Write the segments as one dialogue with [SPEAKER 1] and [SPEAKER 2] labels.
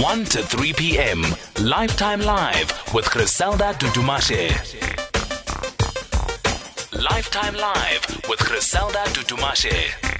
[SPEAKER 1] 1 to 3 p.m. Lifetime Live with Criselda Dudumashe. Lifetime Live with Criselda Dudumashe.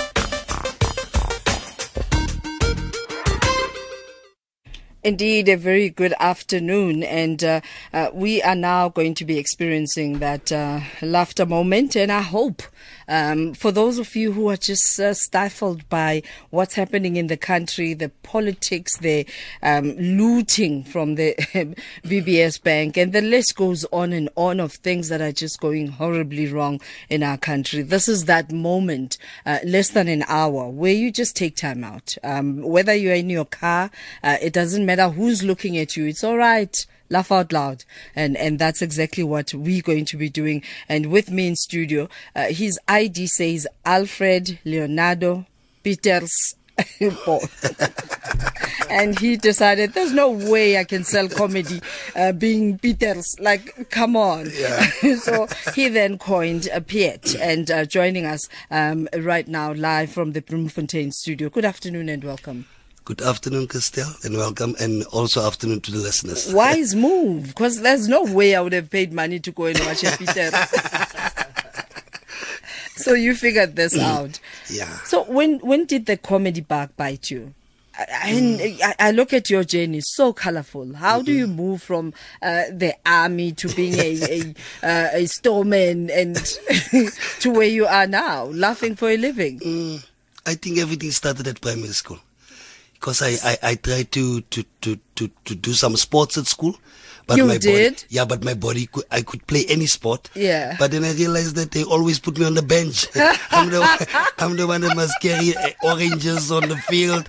[SPEAKER 2] Indeed, a very good afternoon, and uh, uh, we are now going to be experiencing that uh, laughter moment. And I hope um, for those of you who are just uh, stifled by what's happening in the country, the politics, the um, looting from the VBS Bank, and the list goes on and on of things that are just going horribly wrong in our country. This is that moment, uh, less than an hour, where you just take time out. Um, whether you're in your car, uh, it doesn't matter who's looking at you. It's all right laugh out loud and and that's exactly what we're going to be doing and with me in studio uh, his id says alfred leonardo peters and he decided there's no way I can sell comedy uh, being Peters. Like, come on.
[SPEAKER 3] Yeah.
[SPEAKER 2] so he then coined a Piyet and uh, joining us um, right now live from the Bloemfontein studio. Good afternoon and welcome.
[SPEAKER 3] Good afternoon, Christelle, and welcome, and also afternoon to the listeners.
[SPEAKER 2] Wise move, because there's no way I would have paid money to go and watch a Peter. so you figured this out.
[SPEAKER 3] Yeah.
[SPEAKER 2] So when when did the comedy bug bite you? I, I, I look at your journey, so colorful. How do you move from uh, the army to being a a, uh, a storeman and to where you are now, laughing for a living?
[SPEAKER 3] Mm, I think everything started at primary school. Because I, I, I tried to, to, to, to, to do some sports at school. But
[SPEAKER 2] You
[SPEAKER 3] my
[SPEAKER 2] did?
[SPEAKER 3] Body, yeah, but my body, could, I could play any sport.
[SPEAKER 2] Yeah.
[SPEAKER 3] But then I realized that they always put me on the bench. I'm, the, one- I'm the one that must carry uh, oranges on the field.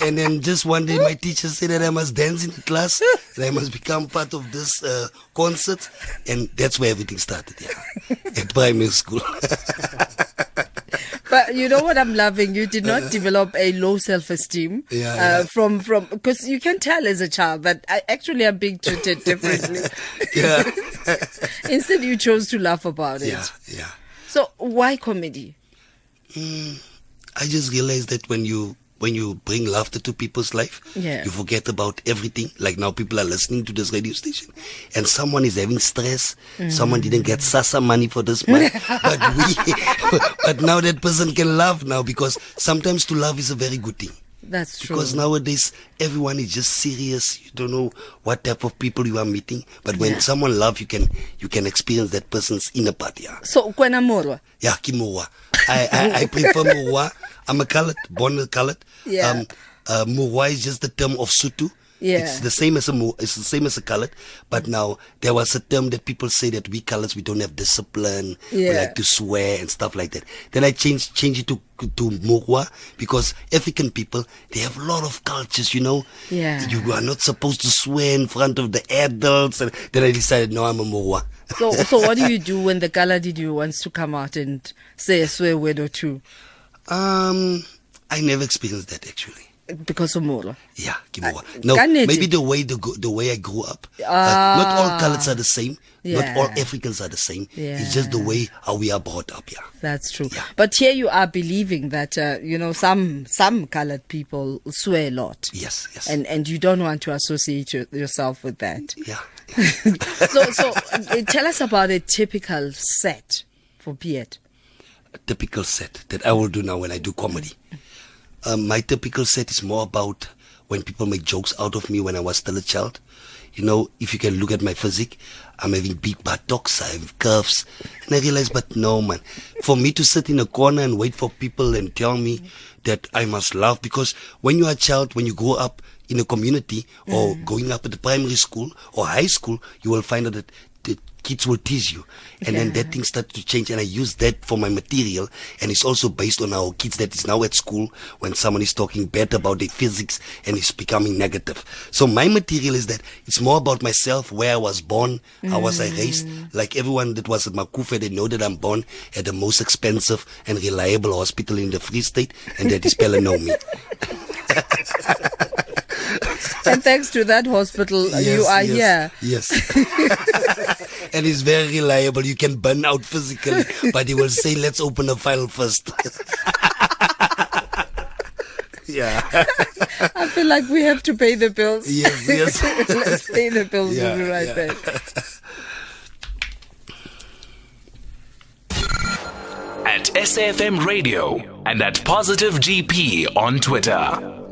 [SPEAKER 3] And then just one day my teacher said that I must dance in the class. and I must become part of this uh, concert. And that's where everything started, yeah. At primary school.
[SPEAKER 2] But you know what I'm loving? You did not develop a low self-esteem
[SPEAKER 3] Uh. Yeah,
[SPEAKER 2] uh,
[SPEAKER 3] yeah.
[SPEAKER 2] from from because you can tell as a child that I actually am being treated differently.
[SPEAKER 3] yeah.
[SPEAKER 2] Instead, you chose to laugh about it.
[SPEAKER 3] Yeah, yeah.
[SPEAKER 2] So why comedy?
[SPEAKER 3] I just realized that when you when you bring laughter to people's life,
[SPEAKER 2] Yeah.
[SPEAKER 3] you forget about everything. Like now, people are listening to this radio station, and someone is having stress. Someone didn't get SASSA money for this month, but we, but now that person can laugh now because sometimes to laugh is a very good thing.
[SPEAKER 2] That's true.
[SPEAKER 3] Because nowadays everyone is just serious. You don't know what type of people you are meeting. But when
[SPEAKER 2] Yeah.
[SPEAKER 3] someone laugh, you can you can experience that person's inner part. Yeah.
[SPEAKER 2] so kwena morwa.
[SPEAKER 3] Yeah, Kimowa. I, I, I prefer Mowa. I'm a colored, born a colored.
[SPEAKER 2] Yeah.
[SPEAKER 3] Um, uh, is just the term of Sotho.
[SPEAKER 2] Yeah.
[SPEAKER 3] It's the same as a Mo, it's the same as a colored. But now there was a term that people say that we colors we don't have discipline. We like to swear and stuff like that. Then I changed change it to to Mowa because African people they have a lot of cultures. You know.
[SPEAKER 2] Yeah.
[SPEAKER 3] You are not supposed to swear in front of the adults. And then I decided no, I'm a Mowa.
[SPEAKER 2] So so what do you do when the Galadidi wants to come out and say a swear word or two
[SPEAKER 3] Um, I never experienced that actually.
[SPEAKER 2] Because of morwa?
[SPEAKER 3] Yeah,
[SPEAKER 2] Uh,
[SPEAKER 3] No, maybe the way the the way I grew up. Uh, not all
[SPEAKER 2] Ah.
[SPEAKER 3] colors are the same. Yeah. Not all Africans are the same. Yeah. It's just the way how we are brought up. Yeah.
[SPEAKER 2] That's true.
[SPEAKER 3] Yeah.
[SPEAKER 2] But here you are believing that uh, you know some some colored people swear a lot.
[SPEAKER 3] Yes. Yes.
[SPEAKER 2] And and you don't want to associate your, yourself with that.
[SPEAKER 3] yeah.
[SPEAKER 2] so so uh, tell us about a typical set for Piyet.
[SPEAKER 3] A typical set that I will do now when I do comedy. Um, my typical set is more about when people make jokes out of me when I was still a child. You know, if you can look at my physique, I'm having big buttocks, I have curves. And I realized, but no, man. For me to sit in a corner and wait for people and tell me that I must laugh, because when you are a child, when you grow up in a community or going up at the primary school or high school, you will find out that the kids will tease you. And then that thing started to change and I use that for my material and it's also based on our kids that is now at school when someone is talking bad about their physics and it's becoming negative. So my material is that it's more about myself, where I was born, how was I raised. Mm. Like everyone that was at Macufe, they know that I'm born at the most expensive and reliable hospital in the Free State and that is Pelonomi.
[SPEAKER 2] and thanks to that hospital, uh, you are
[SPEAKER 3] yes,
[SPEAKER 2] here.
[SPEAKER 3] Yes. and it's very reliable. You can burn out physically, but he will say, let's open a file first. Yeah.
[SPEAKER 2] I feel like we have to pay the bills.
[SPEAKER 3] Yes, yes.
[SPEAKER 2] Let's pay the bills.
[SPEAKER 3] Yeah,
[SPEAKER 2] we'll be right
[SPEAKER 3] yeah.
[SPEAKER 2] back.
[SPEAKER 1] At SAFM Radio and at Positive GP on Twitter.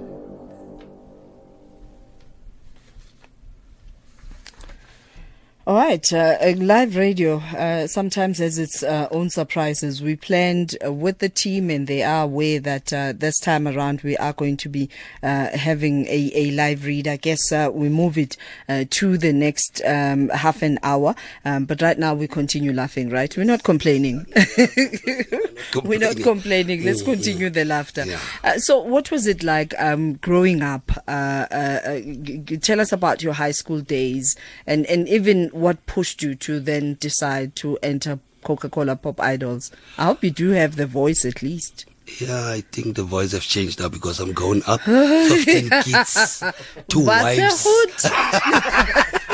[SPEAKER 2] All right, uh, live radio uh, sometimes has its uh, own surprises. We planned uh, with the team, and they are aware that uh, this time around we are going to be uh, having a, a live read. I guess uh, we move it uh, to the next um, half an hour, um, but right now we continue laughing. Right, we're not complaining. we're not complaining. Let's continue the laughter. Uh, so, what was it like um, growing up? Uh, uh, uh, tell us about your high school days, and and even what pushed you to then decide to enter Coca-Cola Pop Idols. I hope you do have the voice at least.
[SPEAKER 3] Yeah, I think the voice have changed now because I'm growing up. 15 kids, two wives.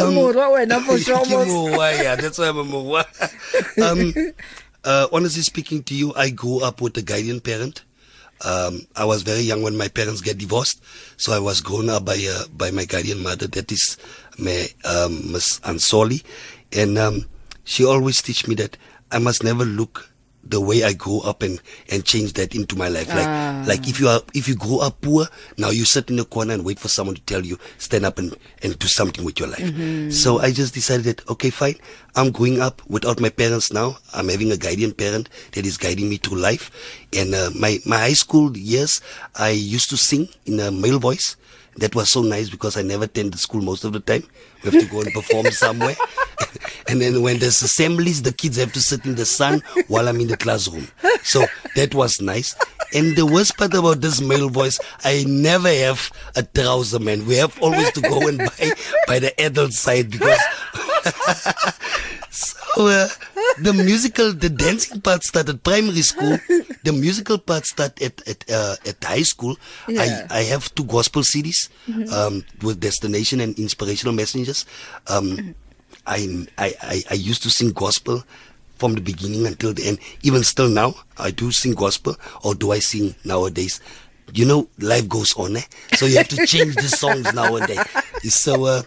[SPEAKER 2] Morwa wena for sure,
[SPEAKER 3] Ke
[SPEAKER 2] mos-
[SPEAKER 3] mowa, yeah, that's why I'm a mowa. um, uh, honestly speaking to you, I grew up with a guardian parent. Um, I was very young when my parents get divorced, so I was grown up by uh, by my guardian mother. That is um, Miss Ansoli, and um, she always teach me that I must never look the way I grew up and and change that into my life. Like
[SPEAKER 2] Ah.
[SPEAKER 3] like if you are if you grow up poor, now you sit in a corner and wait for someone to tell you stand up and and do something with your life. So I just decided that okay, fine. I'm growing up without my parents now. I'm having a guardian parent that is guiding me through life. And uh, my my high school years, I used to sing in a male voice. That was so nice because I never attended school most of the time. We have to go and perform somewhere. and then when there's assemblies, the kids have to sit in the sun while I'm in the classroom. So that was nice. And the worst part about this male voice, I never have a trouser, man. We have always to go and buy by the adult side because so uh, the musical, the dancing part started primary school. The musical part start at at uh, at high school.
[SPEAKER 2] Yeah.
[SPEAKER 3] I I have two gospel CDs um, with Destination and Inspirational Messengers. Um, I, I I I used to sing gospel from the beginning until the end. Even still now, I do sing gospel, or do I sing nowadays? You know, life goes on, eh? So you have to change the songs nowadays. So. Uh,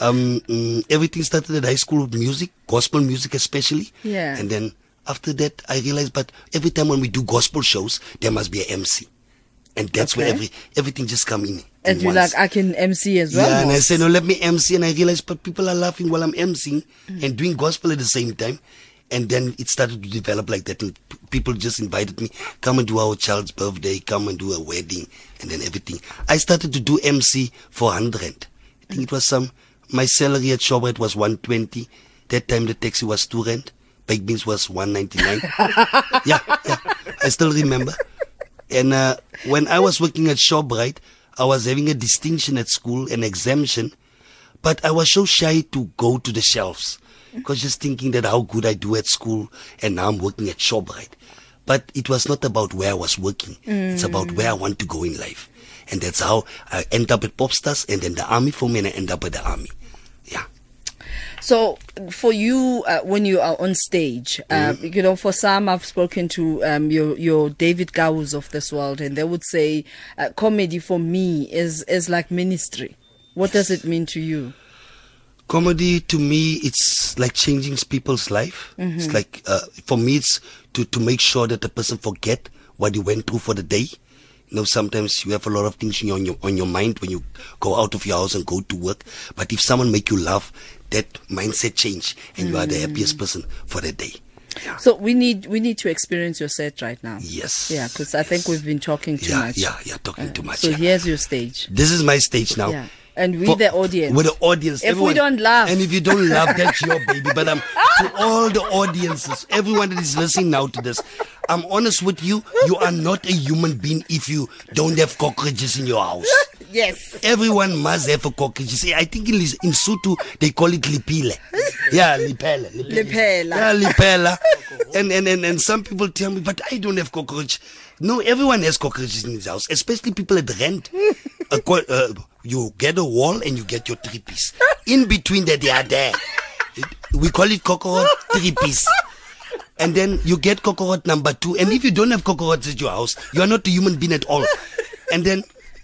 [SPEAKER 3] um, mm, everything started at high school with music, gospel music especially.
[SPEAKER 2] Yeah.
[SPEAKER 3] And then after that, I realized, but every time when we do gospel shows, there must be an MC, and that's where every everything just come in.
[SPEAKER 2] And you're like, I can MC as well.
[SPEAKER 3] yeah, and I said, no, let me MC, and I realized, but people are laughing while I'm MCing
[SPEAKER 2] Mm.
[SPEAKER 3] and doing gospel at the same time. And then it started to develop like that, and p- people just invited me, come and do our child's birthday, come and do a wedding, and then everything. I started to do MC for 100. I think it was some, my salary at Shoprite was 120. That time the taxi was 2 rand. Baked beans was 199. yeah, yeah. I still remember. And uh, when I was working at Shoprite, I was having a distinction at school, an exemption, but I was so shy to go to the shelves because just thinking that how good I do at school, and now I'm working at Shoprite. But it was not about where I was working; it's about where I want to go in life, and that's how I end up at Popstars, and then the army for me, and I end up at the army.
[SPEAKER 2] So, for you, uh, when you are on stage, um,
[SPEAKER 3] Mm-hmm.
[SPEAKER 2] you know, for some, I've spoken to um, your your David Kaus of this world, and they would say, uh, comedy for me is is like ministry. What does it mean to you?
[SPEAKER 3] comedy to me it's like changing people's life it's like uh, for me it's to to make sure that the person forget what he went through for the day you know sometimes you have a lot of things on your on your mind when you go out of your house and go to work but if someone make you laugh that mindset change and you are the happiest person for the day
[SPEAKER 2] So we need we need to experience your set right now.
[SPEAKER 3] yes
[SPEAKER 2] Yeah, because I think we've been talking too
[SPEAKER 3] yeah
[SPEAKER 2] much.
[SPEAKER 3] yeah yeah talking too much
[SPEAKER 2] So
[SPEAKER 3] yeah.
[SPEAKER 2] here's your stage.
[SPEAKER 3] This is my stage now.
[SPEAKER 2] Yeah. And
[SPEAKER 3] with
[SPEAKER 2] the audience.
[SPEAKER 3] With the audience.
[SPEAKER 2] If we don't laugh.
[SPEAKER 3] And if you don't laugh, that's your baby. But um, to all the audiences, everyone that is listening now to this, I'm honest with you. You are not a human being if you don't have cockroaches in your house.
[SPEAKER 2] Yes.
[SPEAKER 3] Everyone must have a cockroach. See, I think in, in Sotho they call it lipile. Yeah, lipele.
[SPEAKER 2] Lipela.
[SPEAKER 3] Yeah, lipela. and, and, and, and some people tell me, but I don't have cockroach. No, everyone has cockroaches in his house, especially people at rent. A co- uh, you get a wall and you get your three piece. In between that, they are there. We call it cockroach three piece. And then you get cockroach number two. And if you don't have cockroach at your house, you are not a human being at all. And then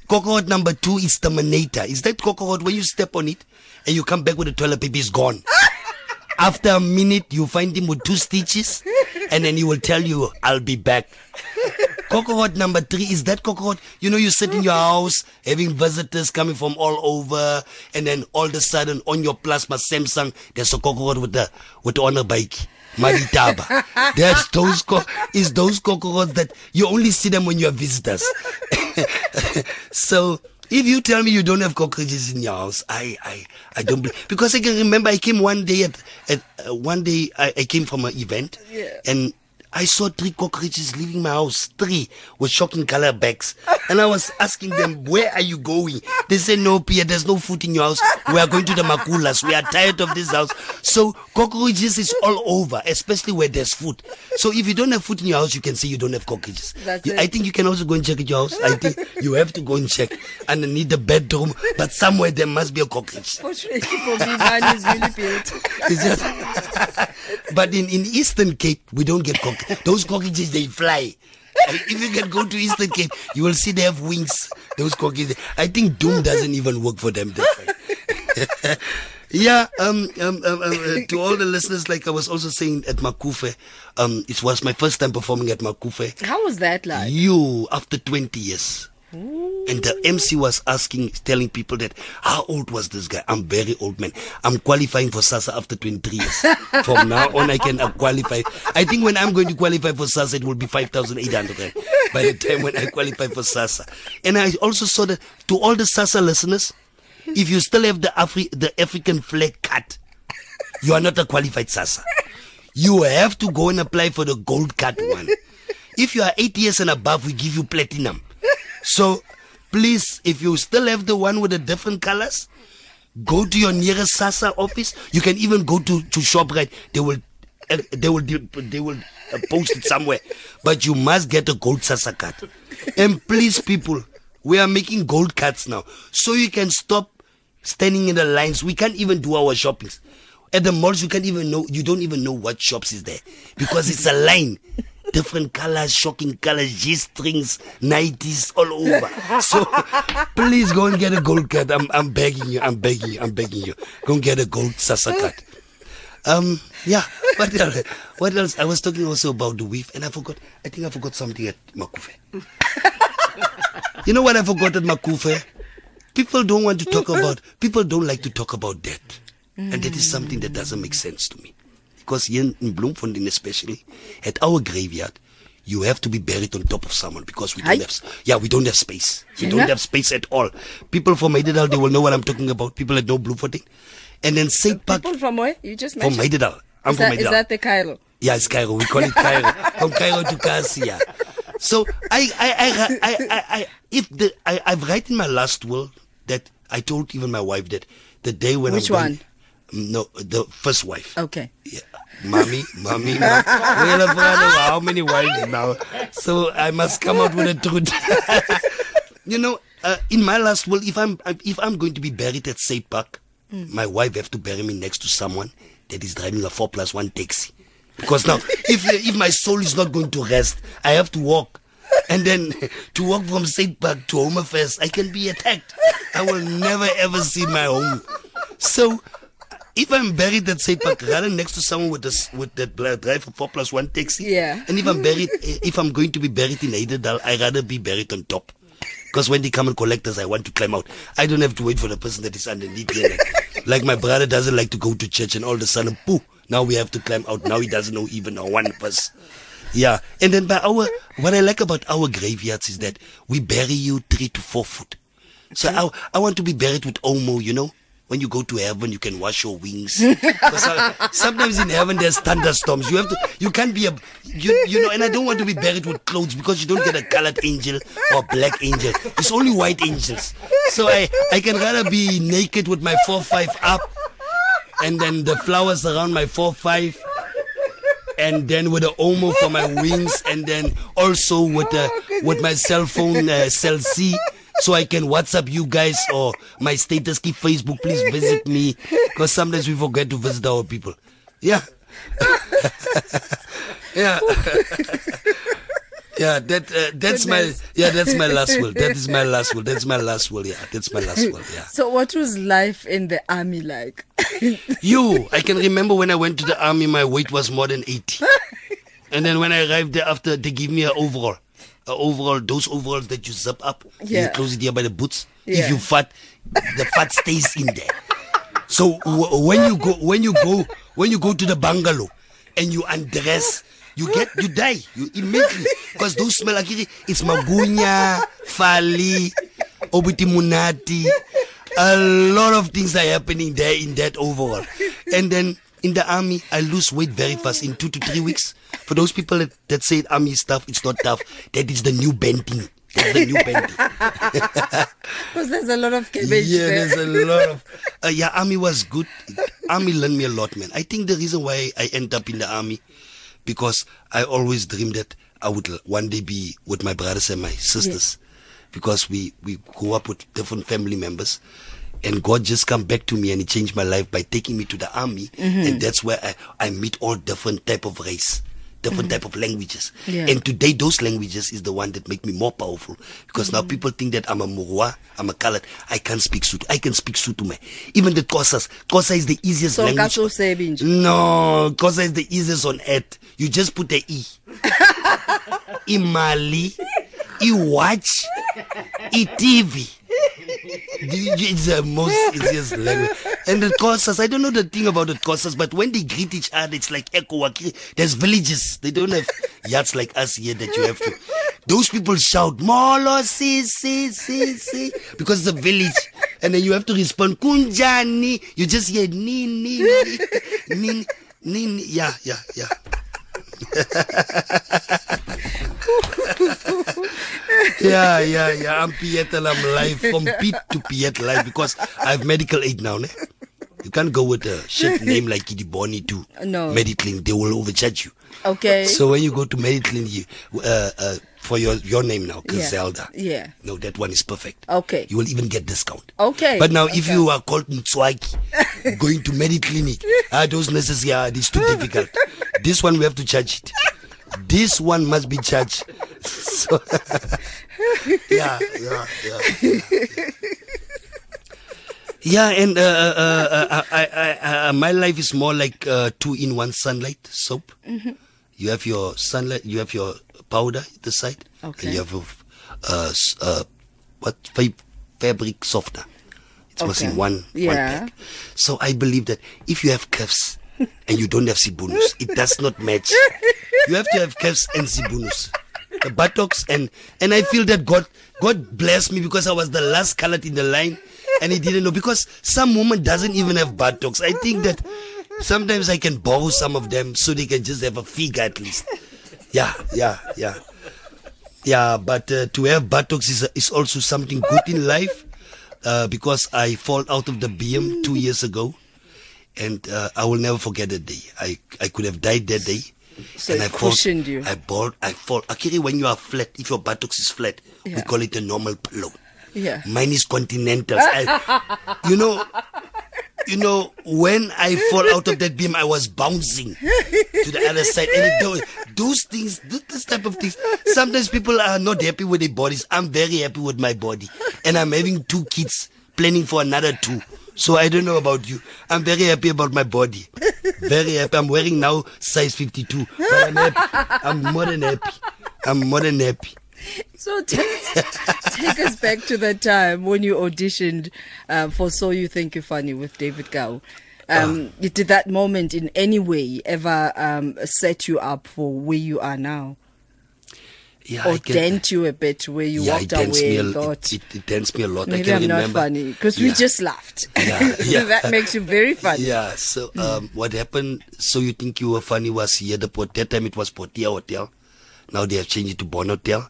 [SPEAKER 3] cockroach number two is the terminator. Is that cockroach when you step on it and you come back with the toilet paper is gone? After a minute, you find him with two stitches, and then he will tell you, "I'll be back." Cockroach number three is that cockroach. You know, you sit in your house having visitors coming from all over, and then all of a sudden on your plasma Samsung, there's a cockroach with the with the honor bike. Maritaba. There's those co- is those cockroaches that you only see them when you have visitors. so if you tell me you don't have cockroaches in your house, I I, I don't believe because I can remember I came one day at, at uh, one day I, I came from an event
[SPEAKER 2] Yeah.
[SPEAKER 3] and I saw three cockroaches leaving my house. Three with shocking color bags. And I was asking them, where are you going? They said, no, Pierre, there's no food in your house. We are going to the Makulas. We are tired of this house. So cockroaches is all over, especially where there's food. So if you don't have food in your house, you can say you don't have cockroaches. You- I think you can also go and check at your house. I think you have to go and check underneath the bedroom. But somewhere there must be a cockroach.
[SPEAKER 2] Fortunately for me, mine is really built.
[SPEAKER 3] It's just, but in, in Eastern Cape, we don't get cockroaches. Those cockroaches, they fly. If you can go to Eastern Cape, you will see they have wings. Those cockroaches. I think Doom doesn't even work for them. yeah, um, um, um, um, uh, to all the listeners, like I was also saying at Macufe, um, it was my first time performing at Macufe.
[SPEAKER 2] How was that like?
[SPEAKER 3] You, after 20 years. And the MC was asking, telling people that, how old was this guy? I'm very old man. I'm qualifying for SASSA after 23 years. From now on, I can uh, qualify. I think when I'm going to qualify for SASSA, it will be 5,800 rand by the time when I qualify for SASSA. And I also saw that to all the SASSA listeners, if you still have the, Afri- the African flag cut, you are not a qualified SASSA. You have to go and apply for the gold card one. If you are eight years and above, we give you platinum. So please, if you still have the one with the different colors, go to your nearest SASSA office. You can even go to, to ShopRite. They will uh, they will they will uh, post it somewhere. But you must get a gold SASSA card. And please, people, we are making gold cards now. So you can stop standing in the lines. We can't even do our shoppings. At the malls, you can't even know, you don't even know what shops is there because it's a line. Different colors, shocking colors, G strings, 90s, all over. So please go and get a gold card. I'm, I'm begging you, I'm begging you, I'm begging you. Go and get a gold SASSA card. Um, yeah, what else? What else? I was talking also about the weave, and I forgot. I think I forgot something at Macufe. you know what I forgot at Macufe? People don't want to talk about. People don't like to talk about death, and that is something that doesn't make sense to me. Because here in, in Bloemfontein, especially at our graveyard, you have to be buried on top of someone because we don't
[SPEAKER 2] Hi.
[SPEAKER 3] have. Yeah, we don't have space. We
[SPEAKER 2] Yeah.
[SPEAKER 3] don't have space at all. People from Heidedal, they will know what I'm talking about. People that know Bloemfontein, and then Saint Park
[SPEAKER 2] People from where? You just mentioned
[SPEAKER 3] from. Heidedal. I'm
[SPEAKER 2] is,
[SPEAKER 3] from
[SPEAKER 2] that, is
[SPEAKER 3] Heidedal.
[SPEAKER 2] that the Cairo?
[SPEAKER 3] Yeah, it's Cairo. We call it Cairo. From Cairo to Cassia. So I, I, I, I, I, I if the, I, I've written my last will that I told even my wife that the day when
[SPEAKER 2] Which
[SPEAKER 3] I'm going,
[SPEAKER 2] one?
[SPEAKER 3] No, the first wife.
[SPEAKER 2] Okay.
[SPEAKER 3] Yeah. Mommy, mommy, well, I've got how many wives now? So I must come out with the truth. you know, uh, in my last will, if I'm if I'm going to be buried at Saint Park, my wife have to bury me next to someone that is driving a four plus one taxi. Because now, if if my soul is not going to rest, I have to walk. And then to walk from Saint Park to Home Affairs, I can be attacked. I will never ever see my home. So if I'm buried at Saint Park, rather next to someone with this with that drive a four plus one taxi.
[SPEAKER 2] Yeah.
[SPEAKER 3] And if I'm buried, eh, if I'm going to be buried in Heidedal, I rather be buried on top. Because when they come and collect us, I want to climb out. I don't have to wait for the person that is underneath here. Like, like my brother doesn't like to go to church, and all of a sudden, pooh! Now we have to climb out. Now he doesn't know even a one us. Yeah, and then by our what I like about our graveyards is that we bury you three to four foot. So I, I want to be buried with Omo, you know. When you go to heaven, you can wash your wings. uh, sometimes in heaven there's thunderstorms. You have to, you can't be a, you, you know. And I don't want to be buried with clothes because you don't get a colored angel or black angel. It's only white angels. So I, I can rather be naked with my four five up, and then the flowers around my four five and then with the omo for my wings, and then also with the with my cell phone uh, cell C, so I can WhatsApp you guys or my status keep Facebook. Please visit me because sometimes we forget to visit our people. Yeah, yeah. Yeah, that uh, that's
[SPEAKER 2] Goodness.
[SPEAKER 3] my yeah that's my last will. That is my last will. That's my last will. Yeah, that's my last will. Yeah.
[SPEAKER 2] So, what was life in the army like?
[SPEAKER 3] You, I can remember when I went to the army, my weight was more than 80. and then when I arrived there after, they give me an overall. Overall, those overalls that you zip up,
[SPEAKER 2] Yeah.
[SPEAKER 3] you close it here by the boots.
[SPEAKER 2] Yeah.
[SPEAKER 3] If you fat, the fat stays in there. So w- when you go, when you go, when you go to the bungalow and you undress, you get, you die, you immediately, because those smell like it- it's magunya, fali, obiti munati. A lot of things are happening there in that overall. And then in the army, I lose weight very fast in two to three weeks. For those people that, that say army stuff, it's not tough. That is the new bending. That's the new bending.
[SPEAKER 2] Because there's a lot of cabbage
[SPEAKER 3] Yeah,
[SPEAKER 2] there.
[SPEAKER 3] there's a lot of. Uh, yeah, army was good. Army learned me a lot, man. I think the reason why I end up in the army because I always dreamed that I would one day be with my brothers and my sisters because we we grew up with different family members. And God just come back to me and He changed my life by taking me to the army,
[SPEAKER 2] Mm-hmm.
[SPEAKER 3] and that's where I, I meet all different type of race, different type of languages.
[SPEAKER 2] Mm-hmm. Yeah.
[SPEAKER 3] And today, those languages is the one that make me more powerful because
[SPEAKER 2] Mm-hmm.
[SPEAKER 3] now people think that I'm a Murwa, I'm a colored. I can't speak Sotho. I can speak Sotho, man. Even the Xhosas. Xhosa is the easiest
[SPEAKER 2] So,
[SPEAKER 3] language. No, Xhosa is the easiest on earth. You just put the E. Imali, I-watch, I-TV. It's the most easiest language. And the Xhosas, I don't know the thing about the Xhosas, but when they greet each other, it's like echo. There's villages. They don't have yachts like us here that you have to. Those people shout, Molo, si, si, si, si, because it's a village. And then you have to respond, Kunjani. You just hear, ni, ni, ni, ni, ni. Yeah, yeah, yeah. yeah, yeah, yeah. I'm Piyet and I'm live from Piyet to Piyet live because I have medical aid now. Ne? You can't go with a shit name like Idiboni to
[SPEAKER 2] No.
[SPEAKER 3] Mediclin. They will overcharge you.
[SPEAKER 2] Okay.
[SPEAKER 3] So when you go to Mediclin, you uh, uh, for your your name now,
[SPEAKER 2] Yeah.
[SPEAKER 3] Criselda.
[SPEAKER 2] Yeah.
[SPEAKER 3] No, that one is perfect.
[SPEAKER 2] Okay.
[SPEAKER 3] You will even get discount.
[SPEAKER 2] Okay.
[SPEAKER 3] But now, if you are called Mtswaki, going to Mediclinic, ah, those nurses, yeah, it's too difficult. This one we have to charge it. This one must be charged. So, yeah, yeah, yeah. Yeah, yeah and uh, uh, uh, I, I, I, my life is more like uh, two in one sunlight soap. You have your sunlight, you have your powder at the side,
[SPEAKER 2] Okay.
[SPEAKER 3] and you have uh, uh, what fa- fabric softener. It was in
[SPEAKER 2] Okay.
[SPEAKER 3] one, one pack. So I believe that if you have cuffs and you don't have sibunus, it does not match. You have to have cuffs and sibunus. The buttocks and and I feel that God God blessed me because I was the last colored in the line and he didn't know because some woman doesn't even have buttocks. I think that sometimes I can borrow some of them so they can just have a figure at least. Yeah, yeah, yeah. Yeah, but uh, to have buttocks is, is also something good in life uh, because I fall out of the BM two years ago and uh, I will never forget that day. I, I could have died that day.
[SPEAKER 2] So
[SPEAKER 3] and
[SPEAKER 2] it
[SPEAKER 3] I fall,
[SPEAKER 2] cushioned you.
[SPEAKER 3] I ball, I fall. Akiri, when you are flat, if your buttocks is flat, we call it a normal pillow.
[SPEAKER 2] Yeah.
[SPEAKER 3] Mine is continental. I, you know, you know, when I fall out of that beam, I was bouncing to the other side. And it, those, those things, th- this type of things, sometimes people are not happy with their bodies. I'm very happy with my body. And I'm having two kids, planning for another two. So I don't know about you. I'm very happy about my body. Very happy. I'm wearing now size 52. But I'm happy. I'm more than happy. I'm more than happy.
[SPEAKER 2] So take, take us back to that time when you auditioned uh, for So You Think You're Funny with David Kau. Um,
[SPEAKER 3] Ah.
[SPEAKER 2] Did that moment in any way ever um, set you up for where you are now?
[SPEAKER 3] Yeah,
[SPEAKER 2] Or
[SPEAKER 3] I
[SPEAKER 2] dent you a bit where you
[SPEAKER 3] yeah,
[SPEAKER 2] walked
[SPEAKER 3] it dents me
[SPEAKER 2] away
[SPEAKER 3] a,
[SPEAKER 2] and thought,
[SPEAKER 3] it, it, it dents me a lot. I
[SPEAKER 2] maybe
[SPEAKER 3] can
[SPEAKER 2] I'm not funny? Because we just laughed.
[SPEAKER 3] Yeah, yeah.
[SPEAKER 2] that makes you very funny.
[SPEAKER 3] Yeah, so um, what happened? So you think you were funny was here the port that time it was Protea Hotel. Now they have changed it to Bon Hotel.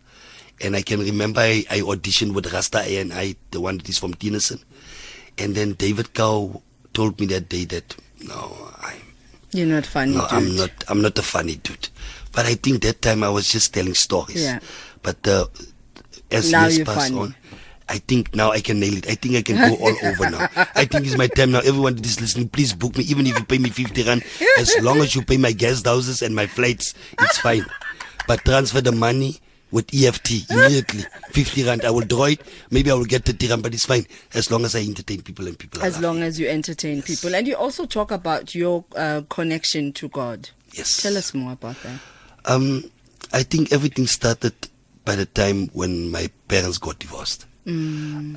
[SPEAKER 3] And I can remember I, I auditioned with Rasta A and I, the one that is from Tennyson. And then David Kau told me that day that no, I'm
[SPEAKER 2] You're not funny,
[SPEAKER 3] no,
[SPEAKER 2] dude.
[SPEAKER 3] I'm not. I'm not a funny dude. But I think that time I was just telling stories.
[SPEAKER 2] Yeah.
[SPEAKER 3] But uh, as
[SPEAKER 2] Now
[SPEAKER 3] years pass on, I think now I can nail it. I think I can go all over now. I think it's my time now. Everyone that is listening, please book me. Even if you pay me 50 rand, as long as you pay my guest houses and my flights, it's fine. But transfer the money with EFT immediately. 50 rand. I will draw it. Maybe I will get 30 rand, but it's fine. As long as I entertain people and people
[SPEAKER 2] As long as you entertain people. And you also talk about your uh, connection to God.
[SPEAKER 3] Yes.
[SPEAKER 2] Tell us more about that.
[SPEAKER 3] Um, I think everything started by the time when my parents got divorced.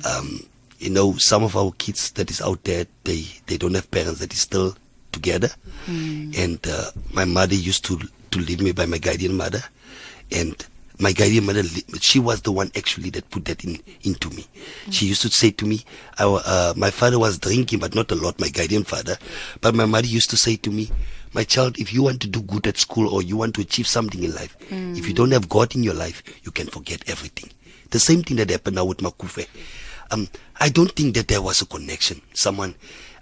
[SPEAKER 3] Um, you know, some of our kids that is out there, they, they don't have parents that is still together. And uh, my mother used to to leave me by my guardian mother, and my guardian mother, she was the one actually that put that in into me. She used to say to me, our, uh, my father was drinking, but not a lot. My guardian father, but my mother used to say to me, my child, if you want to do good at school or you want to achieve something in life, if you don't have God in your life, you can forget everything. The same thing that happened now with Macufe. Um, I don't think that there was a connection. Someone,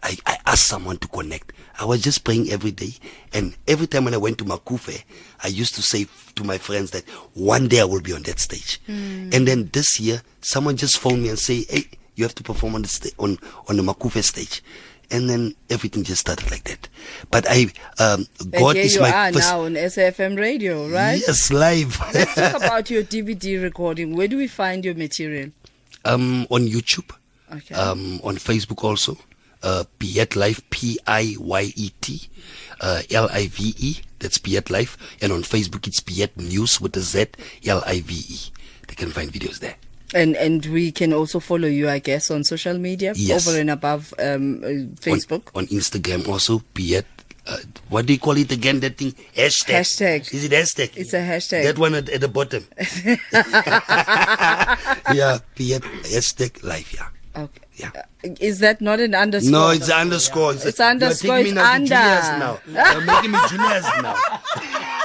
[SPEAKER 3] I, I asked someone to connect. I was just praying every day. And every time when I went to Macufe, I used to say to my friends that one day I will be on that stage. And then this year, someone just phoned me and say, hey, you have to perform on the, sta- on, on the Macufe stage. And then everything just started like that. But I, um, God
[SPEAKER 2] here
[SPEAKER 3] is
[SPEAKER 2] you
[SPEAKER 3] my
[SPEAKER 2] are
[SPEAKER 3] first.
[SPEAKER 2] now on SFM radio, right?
[SPEAKER 3] Yes, live.
[SPEAKER 2] Let's talk about your DVD recording. Where do we find your material?
[SPEAKER 3] um, on YouTube.
[SPEAKER 2] Okay.
[SPEAKER 3] um, on Facebook also. Uh, Piyet Life, P I Y E T, uh, L I V E. That's Piyet Life. And on Facebook, it's Piyet News with a Z, L I V E. They can find videos there.
[SPEAKER 2] And and we can also follow you, I guess, on social media,
[SPEAKER 3] Yes.
[SPEAKER 2] over and above um, uh, Facebook.
[SPEAKER 3] On, on Instagram also, Piyet. Uh, what do you call it again? That thing? Hashtag.
[SPEAKER 2] Hashtag.
[SPEAKER 3] Is it hashtag?
[SPEAKER 2] It's a hashtag.
[SPEAKER 3] That one at, at the bottom. yeah, Piyet hashtag life. Yeah.
[SPEAKER 2] Okay.
[SPEAKER 3] Yeah.
[SPEAKER 2] Uh, Is that not an underscore?
[SPEAKER 3] No, it's underscore.
[SPEAKER 2] It's
[SPEAKER 3] you're
[SPEAKER 2] underscore,
[SPEAKER 3] taking me now
[SPEAKER 2] under.
[SPEAKER 3] now. You're making me juniors now.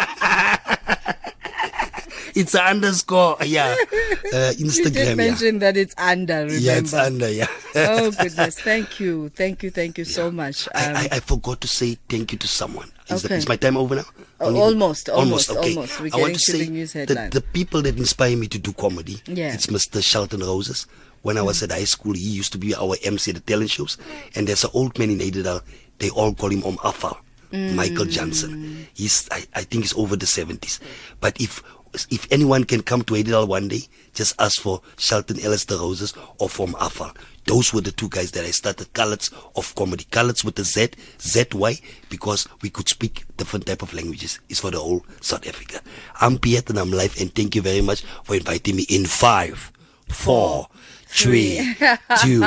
[SPEAKER 3] it's an underscore. Yeah. Uh,
[SPEAKER 2] You
[SPEAKER 3] Instagram.
[SPEAKER 2] did
[SPEAKER 3] yeah.
[SPEAKER 2] mention that it's under, remember?
[SPEAKER 3] yeah, it's under. Yeah.
[SPEAKER 2] oh, goodness. Thank you. Thank you. Thank you so much.
[SPEAKER 3] I,
[SPEAKER 2] Um,
[SPEAKER 3] I, I forgot to say thank you to someone. Is,
[SPEAKER 2] Okay.
[SPEAKER 3] is my time over now?
[SPEAKER 2] Oh,
[SPEAKER 3] Only-
[SPEAKER 2] almost, almost,
[SPEAKER 3] okay.
[SPEAKER 2] almost. We're
[SPEAKER 3] I want to say
[SPEAKER 2] the
[SPEAKER 3] the people that inspire me to do comedy,
[SPEAKER 2] Yeah.
[SPEAKER 3] it's Mr. Shelton Roses. When I was at high school, he used to be our MC at the talent shows. And there's an old man in Heidedal, they all call him Om Afal, Michael Johnson. He's, I, I think he's over the 70s. But if if anyone can come to Heidedal one day, just ask for Shelton Ellis the Roses or from Afal. Those were the two guys that I started Colors of Comedy. Colors with the Z, ZY, because we could speak different type of languages. It's for the whole South Africa. I'm Piyet and I'm live and thank you very much for inviting me in five, four, three, two,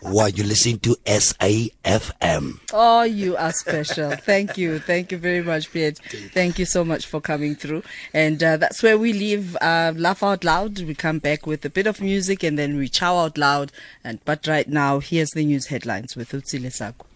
[SPEAKER 3] one. You're listening to SAFM.
[SPEAKER 2] Oh, you are special. Thank you. Thank you very much, Piyet. Thank you so much for coming through. And uh, that's where we leave uh, Laugh Out Loud. We come back with a bit of music and then we chow out loud. And But right now, here's the news headlines with Utsi Lesaku.